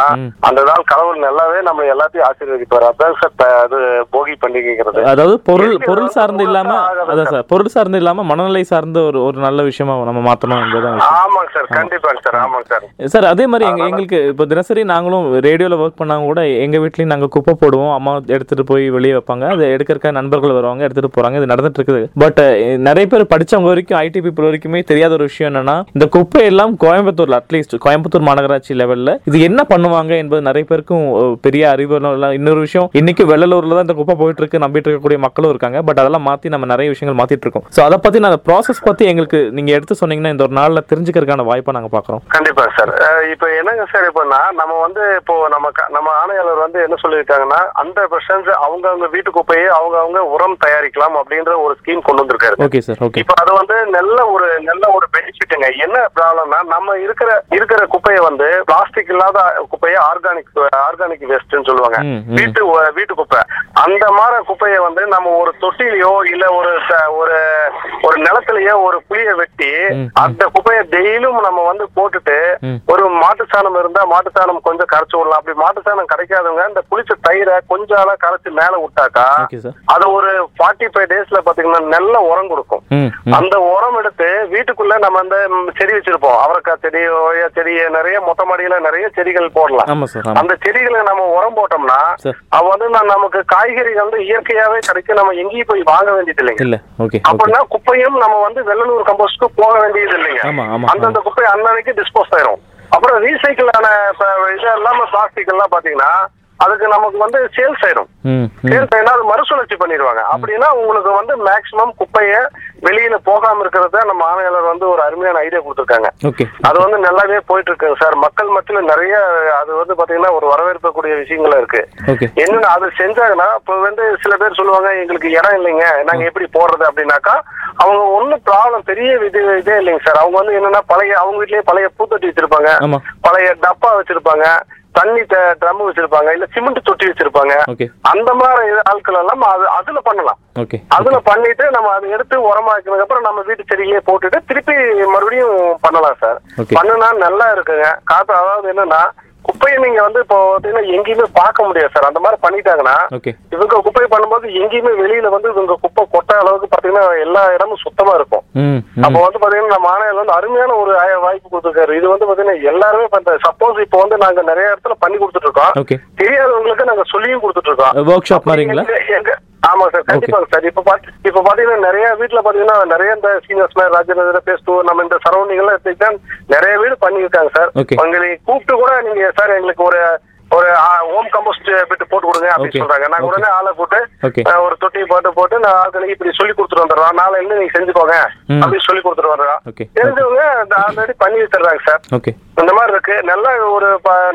அந்த நாள் கடவுள் நல்லாவே நம்ம எல்லாத்தையும் ஆசீர்வதிப்பாரு. அதான் சார் அது போகி பண்டிகைங்கிறது. அதாவது பொருள் பொருள் சார்ந்து இல்லாம அதான் சார் பொருள் சார்ந்து இல்லாம மனநிலை சார்ந்த ஒரு ஒரு நல்ல விஷயமா நம்ம மாத்தணும் என்பதுதான் விஷயம். ஆமாங்க சார் கண்டிப்பாங்க சார் ஆமாங்க சார். சார் அதே மாதிரி எங்க எங்களுக்கு இப்போ தினசரி நாங்களும் ரேடியோவில் ஒர்க் பண்ணாங்க கூட எங்க வீட்லயும் நாங்க குப்பை போடுவோம் அம்மா எடுத்துட்டு போய் வெளியே வைப்பாங்க அதை எடுக்கிறக்க நண்பர்கள் வருவாங்க எடுத்துட்டு போறாங்க இது நடந்துட்டு இருக்குது. பட் நிறைய பேர் படிச்சவங்க வரைக்கும் ஐடி பீப்புள் வரைக்குமே தெரியாத ஒரு விஷயம் என்னன்னா இந்த குப்பை எல்லாம் கோயம்புத்தூர்ல அட்லீஸ்ட் கோயம்புத்தூர் மாநகராட்சி லெவல்ல இது என்ன பண்ணுவாங்க என்பது நிறைய பேருக்கும் பெரிய அறிவு இன்னொரு விஷயம் இன்னைக்கு வெள்ளலூர்ல தான் இந்த குப்பை போயிட்டு இருக்கு நம்பிட்டு இருக்கக்கூடிய மக்களும் இருக்காங்க. பட் அதெல்லாம் மாத்தி நம்ம நிறைய விஷயங்கள் மாத்திட்டு இருக்கோம். ஸோ அதை பத்தி நான் ப்ராசஸ் பத்தி எங்களுக்கு நீங்க எடுத்து சொன்னீங்கன்னா இந்த ஒரு நாள்ல தெரிஞ்சுக்கிறதுக்கான வாய்ப்பை நாங்க பாக்குறோம். கண்டிப்பா சார். இப்ப என்னங்க சார் இப்பனா நம்ம வந்து இப்போ நம்ம நம்ம ஆணையாளர் வந்து என்ன சொல்லியிருக்காங்கன்னா ஹண்ட்ரட் பர்சன்ட் அவங்க அவங்க வீட்டு குப்பையை அவங்க அவங்க உரம் தயாரிக்கலாம் அப்படின்ற ஒரு ஸ்கீம் கொண்டு வந்திருக்காரு. ஓகே சார் ஓகே இப்ப அது வந்து நல்ல ஒரு நல்ல ஒரு பெனிஃபிட்டுங்க என்ன ப்ராப்ளம்னா நம்ம இருக்கிற இருக்கிற குப்பையை வந்து பிளாஸ்டிக் இல்லாத குப்பையை ஆர்கானிக் ஆர்கானிக் வேஸ்ட்னு சொல்லுவாங்க. வீட்டு வீட்டு குப்பை. அந்த மாதிரி குப்பையை வந்து நம்ம ஒரு தொட்டிலையோ இல்ல ஒரு ஒரு ஒரு நிலத்திலயோ ஒரு புளிய வெட்டி அந்த குப்பையை டெய்லியும் நம்ம வந்து போட்டுட்டு. ஒரு மாட்டு சாணம் இருந்தா மாட்டு சாணம் கொஞ்சம் கரைச்சு விடலாம். அப்படி மாட்டு சாணம் கிடைக்காதவங்க இந்த புளிச்ச தயிரை கொஞ்சம் கரைச்சு மேல விட்டாக்கா அது ஒரு ஃபார்ட்டி ஃபைவ் டேஸ்ல பாத்தீங்கன்னா நல்ல உரம் கொடுக்கும். அந்த உரம் எடுத்து வீட்டுக்குள்ள நம்ம அந்த செடி வச்சிருப்போம். அவரைக்காய் செடி ஓயா செடி நிறைய மொட்டை மாடியில நிறைய செடிகள் போடலாம். அந்த செடிகளை நம்ம உரம் போட்டோம்னா அவ வந்து நமக்கு காய்கறிகள் வந்து இயற்கையாவே கிடைக்கும் நம்ம எங்கேயும் போய் வாங்க வேண்டியது இல்லைங்க அப்படின்னா குப்பையும் நம்ம வந்து வெள்ளலூர் கம்போஸ்ட்க்கு போக வேண்டியது இல்லைங்க. அந்தந்த குப்பை அன்னன்னைக்கு டிஸ்போஸ் ஆயிரும். அப்புறம் ரீசைக்கிளான இப்ப இது இல்லாம பிளாஸ்டிக் எல்லாம் பாத்தீங்கன்னா அதுக்கு நமக்கு வந்து சேல்ஸ் ஆயிரும். சேல்ஸ் ஆயினா அது மறுசுழற்சி பண்ணிடுவாங்க. அப்படின்னா உங்களுக்கு வந்து மேக்சிமம் குப்பைய வெளியில போகாம இருக்கிறத நம்ம ஆணையாளர் வந்து ஒரு அருமையான ஐடியா கொடுத்துருக்காங்க. அது வந்து நல்லாவே போயிட்டு இருக்குங்க சார். மக்கள் மத்தியில நிறைய அது வந்து பாத்தீங்கன்னா ஒரு வரவேற்கக்கூடிய விஷயங்களா இருக்கு. என்னன்னா அது செஞ்சாங்கன்னா இப்போ வந்து சில பேர் சொல்லுவாங்க எங்களுக்கு இடம் இல்லைங்க நாங்க எப்படி போடுறது அப்படின்னாக்கா அவங்க ஒன்றும் ப்ராப்ளம் பெரிய இது இதே இல்லைங்க சார். அவங்க வந்து என்னன்னா பழைய அவங்க வீட்லயே பழைய பூத்தொட்டி வச்சிருப்பாங்க. பழைய டப்பா வச்சிருப்பாங்க. தண்ணி ட்ரம் வச்சிருப்பாங்க இல்ல சிமெண்ட் தொட்டி வச்சிருப்பாங்க. அந்த மாதிரி ஆட்கள் எல்லாம் அது அதுல பண்ணலாம். அதுல பண்ணிட்டு நம்ம அதை எடுத்து உரமாக்கினதுக்கு அப்புறம் நம்ம வீட்டு செடியிலேயே போட்டுட்டு திருப்பி மறுபடியும் பண்ணலாம் சார். பண்ணுனா நல்லா இருக்குங்க. காத்து அதாவது என்னன்னா குப்பையை நீங்க வந்து இப்போ பாத்தீங்கன்னா எங்கேயுமே பார்க்க முடியாது சார். அந்த மாதிரி பண்ணிட்டாங்கன்னா இவங்க குப்பை பண்ணும்போது எங்கேயுமே வெளியில வந்து இவங்க குப்பை கொட்ட அளவுக்கு பாத்தீங்கன்னா எல்லா இடமும் சுத்தமா இருக்கும். அப்போ வந்து பாத்தீங்கன்னா நம்ம வந்து அருமையான ஒரு வாய்ப்பு கொடுத்துருக்காரு. இது வந்து பாத்தீங்கன்னா எல்லாருமே இப்ப சப்போஸ் இப்போ வந்து நாங்க நிறைய இடத்துல பண்ணி கொடுத்துட்டு இருக்கோம். தெரியாதவங்களுக்கு நாங்க சொல்லியும் கொடுத்துட்டு இருக்கோம். ஒர்க் ஷாப் மாதிரிங்களா? ஆமா சார் கண்டிப்பாங்க சார். இப்ப பாத்து இப்ப பாத்தீங்கன்னா நிறைய வீட்டுல பாத்தீங்கன்னா நிறைய இந்த சீனியர்ஸ் ராஜேந்திர பேஸ்து நம்ம இந்த சரௌண்டிங் எல்லாம் எடுத்துக்கிட்டா நிறைய வீடு பண்ணியிருக்காங்க சார். உங்களை கூப்பிட்டு கூட நீங்க சார் எங்களுக்கு ஒரு ஒரு ஹோம் கம்போஸ்ட் பிட்டு போட்டு கொடுங்க. அப்படின்னு சொல்றாங்க. நாங்க. உடனே ஆளை போட்டு ஒரு தொட்டி போட்டு போட்டு நான் ஆளுங்களுக்கு இப்படி சொல்லி கொடுத்துட்டு வந்துடுறோம். நாளை இருந்து நீங்க செஞ்சுக்கோங்க. அப்படின்னு சொல்லி கொடுத்துட்டு வர்றோம் ஓகே தெரிஞ்சவங்க ஆல்ரெடி பண்ணி வச்சிடுறாங்க சார். இந்த மாதிரி இருக்கு. நல்ல ஒரு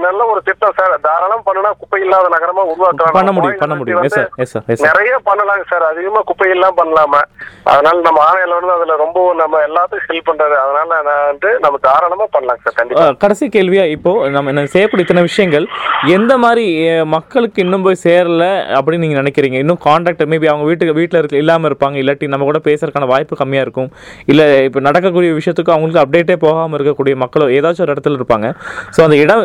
நல்ல ஒரு திட்டம் சார். தாராளம் பண்ணுனா குப்பை இல்லாத நகரமா உருவாக்கலாம். பண்ண முடியும் பண்ண முடியும். நிறைய பண்ணலாங்க சார். அதிகமா குப்பை எல்லாம் பண்ணலாம. அதனால நம்ம ஆணையில வந்து அதுல ரொம்ப நம்ம எல்லாத்துக்கும் ஹெல்ப் பண்றாரு அதனால நான் வந்து நம்ம தாராளமா பண்ணலாம் சார். கண்டிப்பா. கடைசி கேள்வியா இப்போ நம்ம செய்யக்கூடிய இத்தனை விஷயங்கள்? எந்த மாதிரி மக்களுக்கு இன்னும் போய் சேரல அப்படின்னு நீங்கள் நினைக்கிறீங்க? இன்னும் கான்டாக்ட் மேபி அவங்க வீட்டுக்கு வீட்டில் இருக்க இல்லாமல் இருப்பாங்க இல்லாட்டி நம்ம கூட பேசுறதுக்கான வாய்ப்பு கம்மியாக இருக்கும். இல்லை இப்போ நடக்கக்கூடிய விஷயத்துக்கு அவங்களுக்கு அப்டேட்டே போகாமல் இருக்கக்கூடிய மக்களோ ஏதாச்சும் ஒரு இடத்துல இருப்பாங்க. ஸோ அந்த இடம்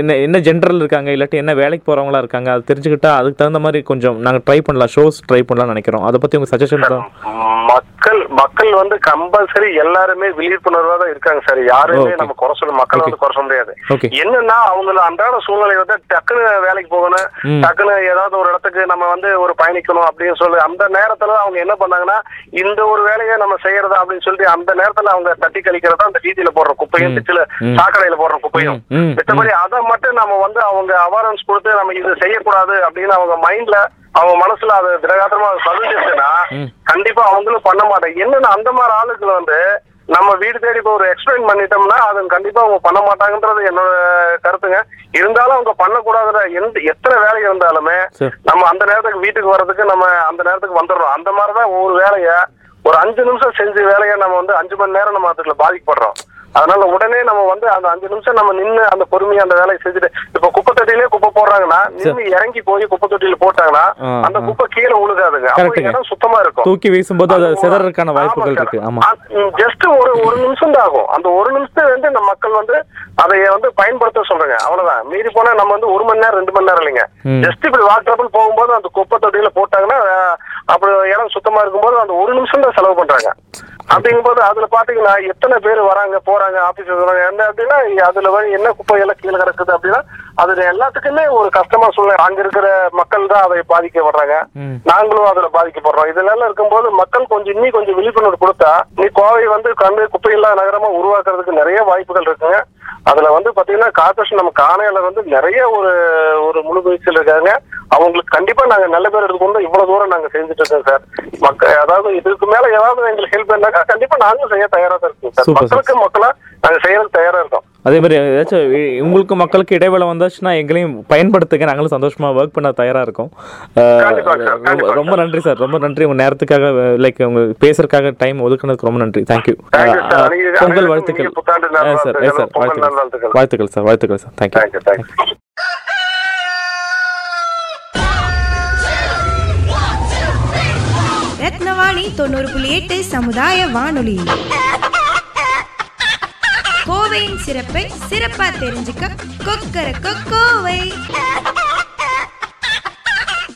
என்ன என்ன ஜென்ரல் இருக்காங்க இல்லாட்டி என்ன வேலைக்கு போகிறவங்களா இருக்காங்க அதை தெரிஞ்சுக்கிட்டா அதுக்கு தகுந்த மாதிரி கொஞ்சம் நாங்கள் ட்ரை பண்ணலாம் ஷோஸ் ட்ரை பண்ணலாம்னு நினைக்கிறோம். அதை பற்றி உங்கள் சஜஷன் மக்கள் மக்கள் வந்து கம்பல்சரி எல்லாருமே விழிப்புணர்வா தான் இருக்காங்க சார். யாருமே. நம்ம குறை சொல்ல மக்கள் வந்து குறை சொல்ல முடியாது. என்னன்னா அவங்கள அன்றாட சூழ்நிலை வந்து டக்குன்னு வேலைக்கு போகணும். டக்குன்னு ஏதாவது ஒரு இடத்துக்கு நம்ம வந்து ஒரு பயணிக்கணும் அப்படின்னு சொல்லி அந்த நேரத்துல அவங்க என்ன பண்ணாங்கன்னா இந்த ஒரு வேலையை நம்ம செய்யறதா அப்படின்னு சொல்லிட்டு அந்த நேரத்துல அவங்க தட்டி கழிக்கிறதா அந்த வீதியில போடுற குப்பையும் ம். சாக்கடையில போடுற குப்பையும். மற்றபடி அதை மட்டும் நம்ம வந்து அவங்க அவேர்னஸ் கொடுத்து நம்ம இது செய்யக்கூடாது அப்படின்னு அவங்க மைண்ட்ல அவங்க மனசுல அது திடகாத்திரமா பதிஞ்சிருச்சுன்னா. கண்டிப்பா அவங்களும் பண்ண மாட்டாங்க. என்னன்னா அந்த மாதிரி ஆளுக்கு வந்து நம்ம வீடு தேடி இப்போ ஒரு எக்ஸ்பிளைன் பண்ணிட்டோம்னா அது கண்டிப்பா அவங்க பண்ண மாட்டாங்கன்றது என்னோட கருத்துங்க. இருந்தாலும் அவங்க பண்ணக்கூடாதுல எந்த எத்தனை வேலை இருந்தாலுமே நம்ம அந்த நேரத்துக்கு வீட்டுக்கு வர்றதுக்கு நம்ம அந்த நேரத்துக்கு வந்துடுறோம். அந்த மாதிரிதான் ஒவ்வொரு வேலையை ஒரு அஞ்சு நிமிஷம் செஞ்ச வேலையை நம்ம வந்து அஞ்சு மணி நேரம் நம்ம அதுல பாதிக்கப்படுறோம். அதனால உடனே நம்ம வந்து அந்த அஞ்சு நிமிஷம் நம்ம நின்னு அந்த பொறுமையா அந்த வேலையை செஞ்சுட்டு இப்ப குப்பை தொட்டிலே குப்பை போடுறாங்கன்னா நின்னு இறங்கி போய் குப்பை தொட்டியில போட்டாங்கன்னா அந்த. குப்பை கீழே உழுகாதுங்க அப்போ. இடம் சுத்தமா இருக்கும். தூக்கி வீசும்போது அது சிதறதுக்கான வாய்ப்புகள் இருக்கு. ஆமா. ஜஸ்ட் ஒரு ஒரு நிமிஷம் தான் ஆகும். அந்த ஒரு நிமிஷத்தை வந்து நம்ம மக்கள் வந்து அதை வந்து பயன்படுத்த சொல்றேங்க. அவ்வளவுதான். மீறி போனா நம்ம வந்து ஒரு மணி நேரம் ரெண்டு மணி நேரம் இல்லைங்க. ஜஸ்ட் இப்படி வாட்டரபிள் போகும்போது அந்த குப்பை தொட்டியில போட்டாங்கன்னா அப்படி இடம் சுத்தமா இருக்கும்போது அந்த ஒரு நிமிஷம் தான் செலவு பண்றாங்க. அப்படிங்கும்போது அதுல பாத்தீங்கன்னா எத்தனை பேர் வராங்க போறாங்க ஆபீஸ் வராங்க என்ன அப்படின்னா அதுல வந்து என்ன குப்பை எல்லாம் கீழே கிடக்குது அப்படின்னா அதுல எல்லாத்துக்குமே ஒரு கஷ்டமா சொல்ல அங்க இருக்கிற மக்கள் தான் அதை பாதிக்கப்படுறாங்க. நாங்களும் அதுல பாதிக்கப்படுறோம். இதெல்லாம் இருக்கும்போது மக்கள் கொஞ்சம் இன்னி கொஞ்சம் விழிப்புணர்வு கொடுத்தா நீ கோவை வந்து கண்டு குப்பையில்லா நகரமா உருவாக்குறதுக்கு நிறைய வாய்ப்புகள் இருக்குங்க. அதுல வந்து பாத்தீங்கன்னா கார்பரேஷன் நம்ம காணையில வந்து நிறைய ஒரு ஒரு முழு முயற்சியில் இருக்காங்க. அவங்களுக்கு கண்டிப்பா நாங்க நல்ல பேர் எடுத்துக்கொண்டு இவ்வளவு தூரம் நாங்க செஞ்சுட்டு இருக்கோம் சார் மக்கள் அதாவது இதுக்கு மேல ஏதாவது எங்களுக்கு ஹெல்ப் பண்ணாக்கா கண்டிப்பா நாங்களும் செய்ய தயாரா தான் இருக்கோம் சார். மக்களுக்கு மக்களா நாங்க செய்யறதுக்கு தயாரா இருக்கோம். அதே மாதிரி ஏதாச்சும் உங்களுக்கு மக்களுக்கு இடைவேளை வந்தாச்சுன்னா எங்களையும் பயன்படுத்துங்க. நாங்களும் சந்தோஷமா ஒர்க் பண்ண தயாரா இருக்கோம். ரொம்ப- நன்றி சார் ரொம்ப நன்றி. உங்க நேரத்துக்காக லைக் உங்க பேசுறதுக்காக டைம் ஒதுக்குனதுக்கு ரொம்ப நன்றி. தேங்க்யூ பொங்கல் வாழ்த்துக்கள். சார் வாழ்த்துக்கள். வாழ்த்துக்கள். சார் வாழ்த்துக்கள். சார் தேங்க்யூ வாணி தொண்ணூறு புள்ளி எட்டு சமுதாய வானொலி. கோவையின் சிறப்பை சிறப்பா தெரிஞ்சுக்க கொக்கர கோவை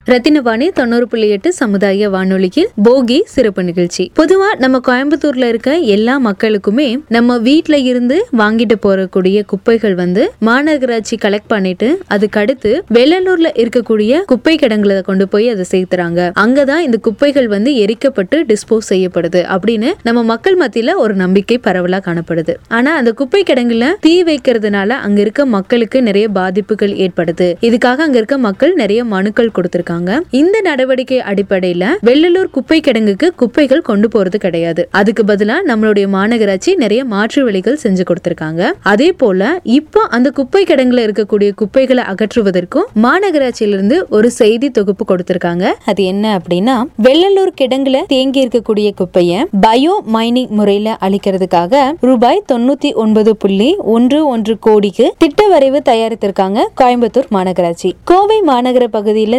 ரத்தினவாணி தொண்ணூறு புள்ளி எட்டு சமுதாய வானொலியில் போகி சிறப்பு நிகழ்ச்சி. பொதுவா நம்ம கோயம்புத்தூர்ல இருக்க எல்லா மக்களுக்குமே நம்ம வீட்ல இருந்து வாங்கிட்டு போறக்கூடிய குப்பைகள் வந்து மாநகராட்சி கலெக்ட் பண்ணிட்டு அதுக்கு அடுத்து வெள்ளலூர்ல இருக்கக்கூடிய குப்பை கிடங்களை கொண்டு போய் அதை சேர்த்துறாங்க. அங்கதான் இந்த குப்பைகள் வந்து எரிக்கப்பட்டு டிஸ்போஸ் செய்யப்படுது அப்படின்னு நம்ம மக்கள் மத்தியில ஒரு நம்பிக்கை பரவலா காணப்படுது. ஆனா அந்த குப்பை கிடங்குல தீ வைக்கிறதுனால அங்க இருக்க மக்களுக்கு நிறைய பாதிப்புகள் ஏற்படுது. இதுக்காக அங்க இருக்க மக்கள் நிறைய மனுக்கள் கொடுத்திருக்காங்க. இந்த நடவடிக்கை அடிப்படையில வெள்ளலூர் குப்பை கிடங்குக்கு குப்பைகள் கொண்டு போறது கிடையாது. அதுக்கு பதிலா நம்மளுடைய மாநகராட்சி நிறைய மாற்று வழிகள் செஞ்சு கொடுத்திருக்காங்க. அதே போல இப்போ அந்த குப்பை கிடங்குல இருக்கக்கூடிய குப்பைகளை அகற்றுவதற்கும் மாநகராட்சியிலிருந்து ஒரு செய்தி தொகுப்பு கொடுத்திருக்காங்க. அது என்ன அப்படின்னா வெள்ளலூர் கிடங்குல தேங்கி இருக்கக்கூடிய குப்பைய பயோ மைனிங் முறையில அழிக்கிறதுக்காக ரூபாய் தொண்ணூத்தி ஒன்பது புள்ளி ஒன்று ஒன்று கோடிக்கு திட்ட வரைவு தயாரித்திருக்காங்க கோயம்புத்தூர் மாநகராட்சி. கோவை மாநகர பகுதியில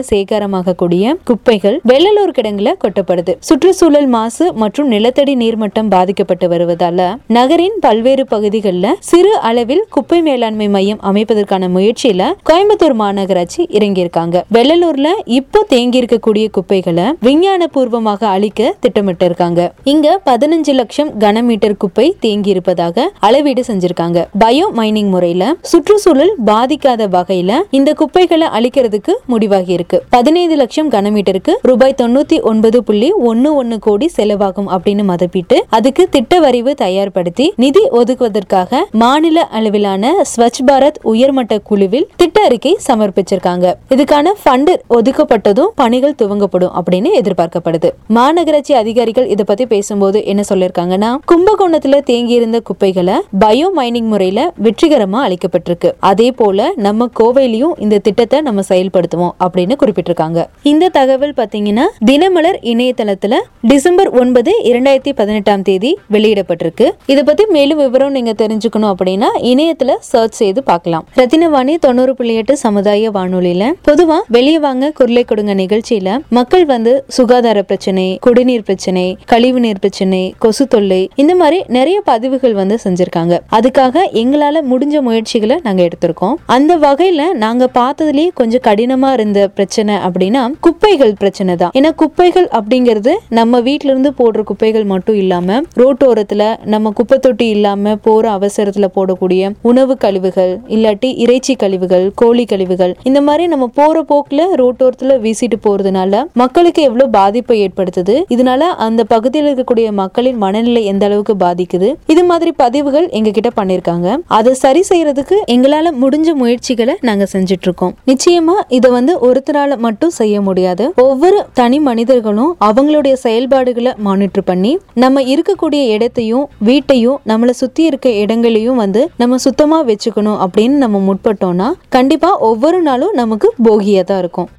காரணமாகக்கூடிய குப்பைகள் வெள்ளலூர் கிடங்குல கொட்டப்படுது. சுற்றுச்சூழல் மாசு மற்றும் நிலத்தடி நீர்மட்டம் பாதிக்கப்பட்டு வருவதால நகரின் பல்வேறு பகுதிகளில் சிறு அளவில் குப்பை மேலாண்மை மையம் அமைப்பதற்கான முயற்சியில கோயம்புத்தூர் மாநகராட்சி இறங்கியிருக்காங்க. வெள்ளலூர்ல இப்போ தேங்கி இருக்கக்கூடிய குப்பைகளை விஞ்ஞான பூர்வமாக அழிக்க திட்டமிட்டு இருக்காங்க இங்க பதினஞ்சு லட்சம் கனமீட்டர் குப்பை தேங்கி இருப்பதாக அளவீடு செஞ்சிருக்காங்க. பயோ மைனிங் முறையில சுற்றுச்சூழல் பாதிக்காத வகையில இந்த குப்பைகளை அழிக்கிறதுக்கு முடிவாகி இருக்கு பதினேழு பதினைந்து லட்சம் கனமீட்டருக்கு ரூபாய் தொண்ணூத்தி ஒன்பது புள்ளி ஒன்னு ஒன்னு கோடி செலவாகும் அப்படின்னு மதிப்பிட்டு அதுக்கு திட்ட வரைவு தயார்படுத்தி நிதி ஒதுக்குவதற்காக மாநில அளவிலான ஸ்வச் பாரத் உயர்மட்ட குழுவில் திட்ட அறிக்கை சமர்ப்பிச்சிருக்காங்க. இதுக்கான ஃபண்ட் ஒதுக்கப்பட்டதும் பணிகள் துவங்கப்படும் அப்படின்னு எதிர்பார்க்கப்படுது. மாநகராட்சி அதிகாரிகள் இதை பத்தி பேசும்போது என்ன சொல்லிருக்காங்கன்னா கும்பகோணத்துல தேங்கி இருந்த குப்பைகளை பயோ மைனிங் முறையில வெற்றிகரமா அளிக்கப்பட்டிருக்கு. அதே போல நம்ம கோவையிலயும் இந்த திட்டத்தை நம்ம செயல்படுத்துவோம் அப்படின்னு குறிப்பிட்டிருக்காங்க. இந்த தகவல் பாத்தீங்கன்னா தினமலர் இணையதளத்துல டிசம்பர் ஒன்பது இரண்டாயிரத்தி பதினெட்டாம் தேதி வெளியிடப்பட்டிருக்கு. இதை பத்தி மேலும் விவரம் நீங்க தெரிஞ்சுக்கணும் அப்படின்னா இணையத்துல சர்ச் செய்து பார்க்கலாம். ரத்தினவாணி தொண்ணூறு புள்ளி எட்டு சமுதாய வானொலியில. பொதுவா வெளியே வாங்க குரலை கொடுங்க நிகழ்ச்சியில. மக்கள் வந்து சுகாதார பிரச்சனை குடிநீர் பிரச்சனை கழிவு நீர் பிரச்சனை கொசு தொல்லை இந்த மாதிரி நிறைய பதிவுகள் வந்து செஞ்சிருக்காங்க. அதுக்காக எங்களால முடிஞ்ச முயற்சிகளை நாங்க எடுத்திருக்கோம். அந்த வகையில நாங்க பார்த்ததுலயே கொஞ்சம் கடினமா இருந்த பிரச்சனை அப்படின்னா குப்பைகள் பிரச்சனை தான். ஏன்னா குப்பைகள் அப்படிங்கிறது நம்ம வீட்ல இருந்து போடுற குப்பைகள் மட்டும் இல்லாம ரோட்டோரத்துல நம்ம குப்பை தொட்டி இல்லாம போற அவசரத்துல போடக்கூடிய உணவு கழிவுகள் இல்லாட்டி இறைச்சி கழிவுகள் கோழி கழிவுகள் இந்த மாதிரி நம்ம போற போக்குல ரோட்டோரத்துல வீசிட்டு போறதுனால மக்களுக்கு எவ்வளவு பாதிப்பை ஏற்படுத்துது? இதனால அந்த பகுதியில் இருக்கக்கூடிய மக்களின் மனநிலை எந்த அளவுக்கு பாதிக்குது? இது மாதிரி பதிவுகள் எங்க கிட்ட பண்ணிருக்காங்க. அதை சரி செய்யறதுக்கு எங்களால முடிஞ்ச முயற்சிகளை நாங்க செஞ்சுட்டு இருக்கோம். நிச்சயமா இதை வந்து ஒருத்தரால மட்டும் செய்ய முடியாது. ஒவ்வொரு தனி மனிதர்களும் அவங்களுடைய செயல்பாடுகளை மானிட்டர் பண்ணி நம்ம இருக்கக்கூடிய இடத்தையும் வீட்டையும் நம்மளை சுத்தி இருக்க இடங்களையும் வந்து நம்ம சுத்தமா வச்சுக்கணும் அப்படின்னு நம்ம முற்பட்டோம்னா கண்டிப்பா ஒவ்வொரு நாளும் நமக்கு போகியா தான் இருக்கும்.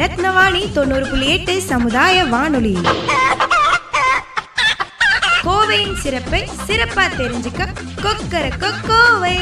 ரத்னவாணி தொண்ணூறு புள்ளி எட்டு சமுதாய வானொலி. கோவையின் சிறப்பை சிறப்பா தெரிஞ்சுக்க கொக்கர கோவை